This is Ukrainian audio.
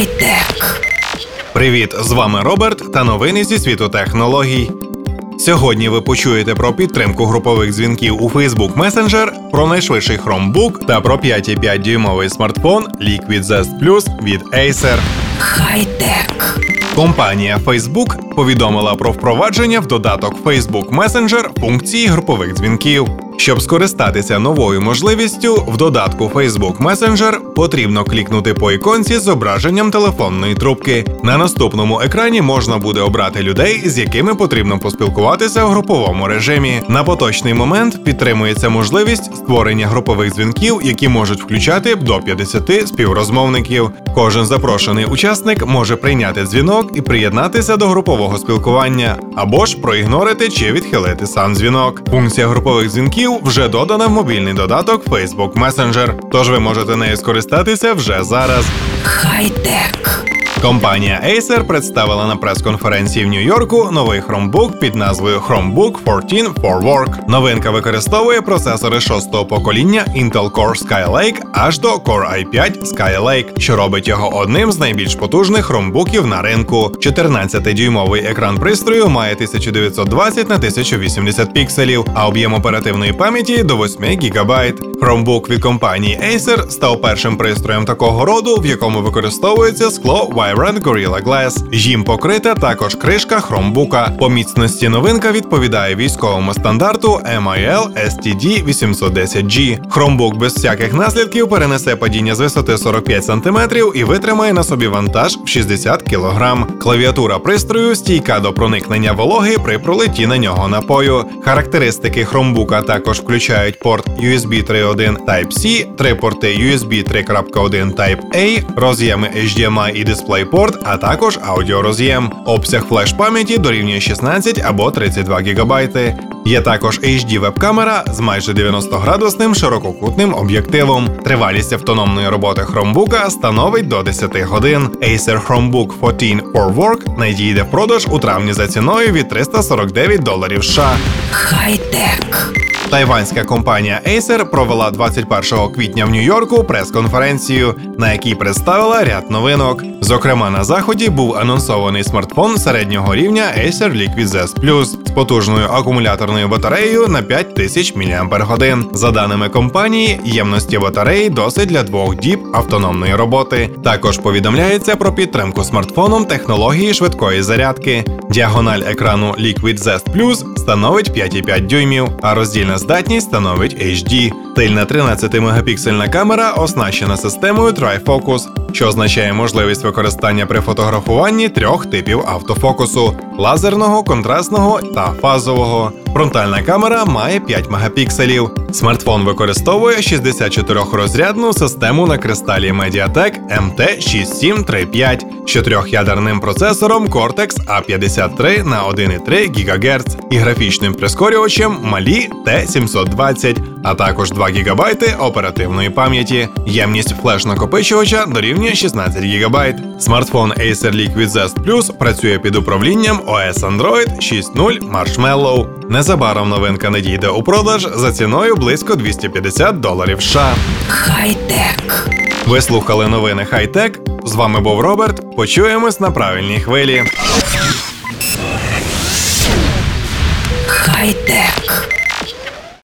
Хай-тек. Привіт, з вами Роберт та новини зі світу технологій. Сьогодні ви почуєте про підтримку групових дзвінків у Facebook Messenger, про найшвидший Chromebook та про 5,5 дюймовий смартфон Liquid Zest Plus від Acer. Хай-тек. Компанія Facebook повідомила про впровадження в додаток Facebook Messenger функції групових дзвінків. Щоб скористатися новою можливістю, в додатку Facebook Messenger потрібно клікнути по іконці з зображенням телефонної трубки. На наступному екрані можна буде обрати людей, з якими потрібно поспілкуватися в груповому режимі. На поточний момент підтримується можливість створення групових дзвінків, які можуть включати до 50 співрозмовників. Кожен запрошений учасник може прийняти дзвінок і приєднатися до групового спілкування, або ж проігнорити чи відхилити сам дзвінок. Функція групових дзвінків вже додана мобільний додаток Facebook Messenger, тож ви можете нею скористатися вже зараз. Хай-тек. Компанія Acer представила на прес-конференції в Нью-Йорку новий Chromebook під назвою Chromebook 14 for Work. Новинка використовує процесори шостого покоління Intel Core Skylake аж до Core i5 Skylake, що робить його одним з найбільш потужних хромбуків на ринку. 14-дюймовий екран пристрою має 1920 на 1080 пікселів, а об'єм оперативної пам'яті до 8 ГБ. Chromebook від компанії Acer став першим пристроєм такого роду, в якому використовується скло Vibrant Gorilla Glass. Їм покрита також кришка хромбука. По міцності новинка відповідає військовому стандарту MIL STD 810G. Хромбук без всяких наслідків перенесе падіння з висоти 45 см і витримає на собі вантаж в 60 кг. Клавіатура пристрою стійка до проникнення вологи при пролеті на нього напою. Характеристики хромбука також включають порт USB 3.1 Type-C, три порти USB 3.1 Type-A, роз'єми HDMI і DisplayPort, а також аудіороз'єм. Обсяг флеш-пам'яті дорівнює 16 або 32 ГБ. Є також HD веб-камера з майже 90-градусним ширококутним об'єктивом. Тривалість автономної роботи Chromebook становить до 10 годин. Acer Chromebook 14 for Work надійде в продаж у травні за ціною від 349 доларів США. Хай-тек. Тайванська компанія Acer провела 21 квітня в Нью-Йорку прес-конференцію, на якій представила ряд новинок. Зокрема, на заході був анонсований смартфон середнього рівня Acer Liquid Z Plus з потужною акумуляторною батареєю на 5000 мАч. За даними компанії, ємності батареї досить для двох діб автономної роботи. Також повідомляється про підтримку смартфоном технології швидкої зарядки. Діагональ екрану Liquid Z Plus становить 5,5 дюймів, а роздільна здатність становить HD. Тильна 13-мегапіксельна камера оснащена системою Trifocus, що означає можливість використання при фотографуванні трьох типів автофокусу: лазерного, контрастного та фазового. Фронтальна камера має 5 мегапікселів. Смартфон використовує 64-розрядну систему на кристалі Mediatek MT6735 з чотирьохядерним процесором Cortex A53 на 1,3 ГГц і графічним прискорювачем Mali T720, а також 2 ГБ оперативної пам'яті. Ємність флеш-накопичувача дорівнює 16 ГБ. Смартфон Acer Liquid Zest Plus працює під управлінням OS Android 6.0 Marshmallow. Незабаром новинка надійде у продаж за ціною близько 250 доларів США. Хай-тек. Ви слухали новини Хайтек. З вами був Роберт. Почуємось на правильній хвилі. Хай-тек.